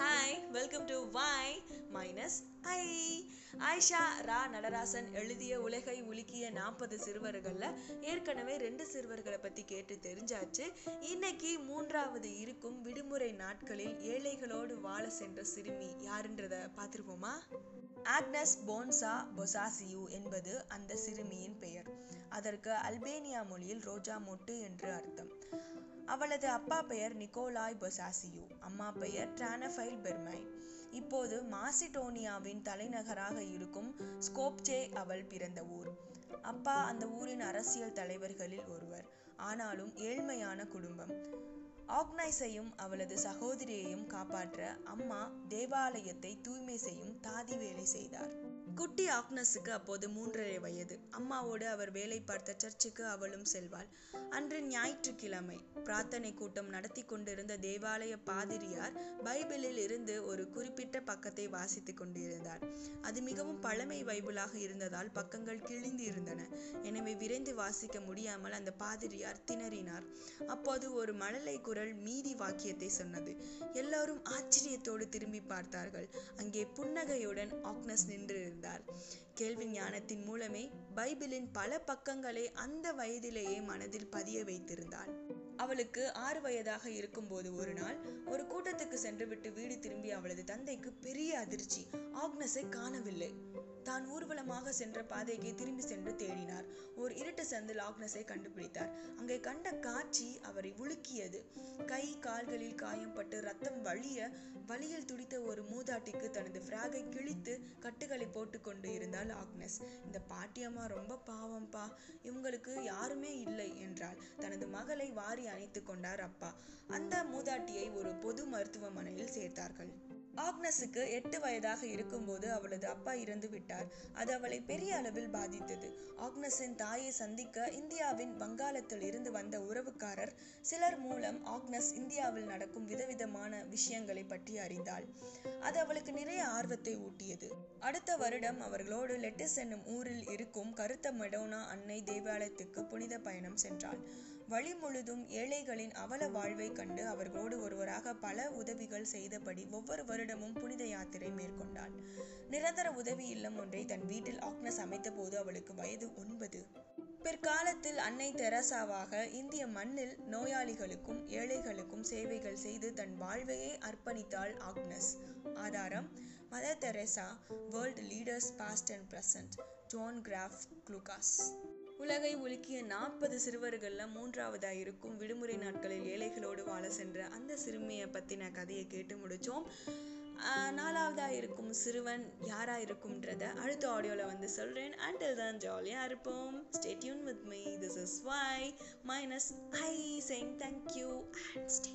Hi welcome to Y minus I Ayisha Ra Natarasan எழுதிய உலகை உலுக்கிய நாற்பது சிறுவர்களில் ஏற்கனவே ரெண்டு சிறுவர்களை பற்றி கேட்டு தெரிஞ்சாச்சு. இன்னைக்கு மூன்றாவது இருக்கும் விடுமுறை நாட்களில் ஏழைகளோடு வாழ சென்ற சிறுமி யாருன்றத பார்த்துருப்போமா? ஆக்னஸ் போன்சா பொசாசியு என்பது அந்த சிறுமியின் பெயர். அதற்கு அல்பேனியா மொழியில் ரோஜா மொட்டு என்று அர்த்தம். அவளது அப்பா பெயர் நிக்கோலாய் பொசாசியோ அம்மா பெயர் டிரானஃபைல் பெர்மை இப்போது மாசிடோனியாவின் தலைநகராக இருக்கும் ஸ்கோப்சே அவள் பிறந்த ஊர். அப்பா அந்த ஊரின் அரசியல் தலைவர்களில் ஒருவர் ஆனாலும் ஏழ்மையான குடும்பம். ஆக்னைஸையும் அவளது சகோதரியையும் காப்பாற்ற அம்மா தேவாலயத்தை தூய்மை செய்யும் தாதி வேலை செய்தார். குட்டி ஆக்னஸுக்கு அப்போது மூன்றரை வயது. அம்மாவோடு அவர் வேலை பார்த்த சர்ச்சுக்கு அவளும் செல்வாள். அன்று ஞாயிற்றுக்கிழமை பிரார்த்தனை கூட்டம் நடத்தி கொண்டிருந்த தேவாலய பாதிரியார் பைபிளில் இருந்து ஒரு குறிப்பிட்ட பக்கத்தை வாசித்துக் கொண்டிருந்தார். அது மிகவும் பழமை பைபிளாக இருந்ததால் பக்கங்கள் கிழிந்து இருந்தன எனவே விரைந்து வாசிக்க முடியாமல் அந்த பாதிரியார் திணறினார். அப்போது ஒரு மழலை குரல் மீதி வாக்கியத்தை சொன்னது. எல்லோரும் ஆச்சரியத்தோடு திரும்பி பார்த்தார்கள். அங்கே புன்னகையுடன் ஆக்னஸ் நின்று இருந்தார் கேள்வி ஞானத்தின் மூலமே பைபிளின் பல பக்கங்களை அந்த வயதிலேயே மனதில் பதிய வைத்திருந்தாள். அவளுக்கு ஆறு வயதாக இருக்கும்போது ஒரு நாள் ஒரு கூட்டத்தில் சென்றுவிட்டு வீடு திரும்பிய அவளது தந்தைக்கு பெரிய அதிர்ச்சி. ஆக்னஸை காணவில்லை. தான் ஊர்வலமாக சென்ற பாதைக்கு திரும்பி சென்று தேடினார். ஓர் இருட்டு சந்தில் ஆக்னஸை கண்டுபிடித்தார். அங்கே கண்ட காட்சி அவரை உலுக்கியது. கை கால்களில் காயம்பட்டு ரத்தம் வழிய வழியில் துடித்த ஒரு மூதாட்டிக்கு தனது ஃப்ராகை கிழித்து கட்டுகளை போட்டுக்கொண்டு என்றாள் ஆக்னஸ். இந்த பாட்டியம்மா ரொம்ப பாவம்ப்பா. இவங்களுக்கு யாருமே இல்லை என்றால் தனது மகளை வாரி அணைத்து கொண்டார் அப்பா. அந்த மூதாட்டியை ஒரு பொது மருத்துவமனையில் சேர்த்தார்கள். ஆக்னஸுக்கு எட்டு வயதாக இருக்கும்போது அவளது அப்பா இறந்து விட்டார். அது அவளை பெரிய அளவில் பாதித்தது. ஆக்னஸின் தாயை சந்திக்க இந்தியாவின் வங்காளத்தில் இருந்து வந்த உறவுக்காரர் சிலர் மூலம் ஆக்னஸ் இந்தியாவில் நடக்கும் விதவிதமான விஷயங்களை பற்றி அறிந்தாள். அது அவளுக்கு நிறைய ஆர்வத்தை ஊட்டியது. அடுத்த வருடம் அவர்களோடு லெட்டிஸ் என்னும் ஊரில் இருக்கும் கருத்த மெடோனா அன்னை தேவாலயத்துக்கு புனித பயணம் சென்றாள். வழி முழுதும் ஏழைகளின் அவல வாழ்வை கண்டு அவர்களோடு ஒருவராக பல உதவிகள் செய்தபடி ஒவ்வொரு வருடம் வருடமும் புனித யாத்திரை மேற்கொண்டாள். நிரந்தர உதவி இல்லம் ஒன்றை தன் வீட்டில் ஆக்னஸ் அமைத்த போது அவளுக்கு வயது ஒன்பது. பிற்காலத்தில் அன்னை தெரசாவாக இந்திய மண்ணில் நோயாளிகளுக்கும் ஏழைகளுக்கும் சேவைகள் செய்து தன் வாழ்வையே அர்ப்பணித்தாள் ஆக்னஸ். ஆதாரம் Mother Teresa world leaders past and present Joan Graff Clucas. உலகை உலுக்கிய நாற்பது சிறுவர்களில் மூன்றாவதாக இருக்கும் விடுமுறை நாட்களில் ஏழைகளோடு வாழ சென்ற அந்த சிறுமியை பற்றின கதையை கேட்டு முடித்தோம் நாலாவதாக இருக்கும் சிறுவன் யாராக இருக்கும்ன்றத அடுத்த ஆடியோவில் வந்து சொல்கிறேன் அண்டில் தான் ஜாலியாக இருப்போம். Stay tuned with me this is Y minus I சேங் thank you and stay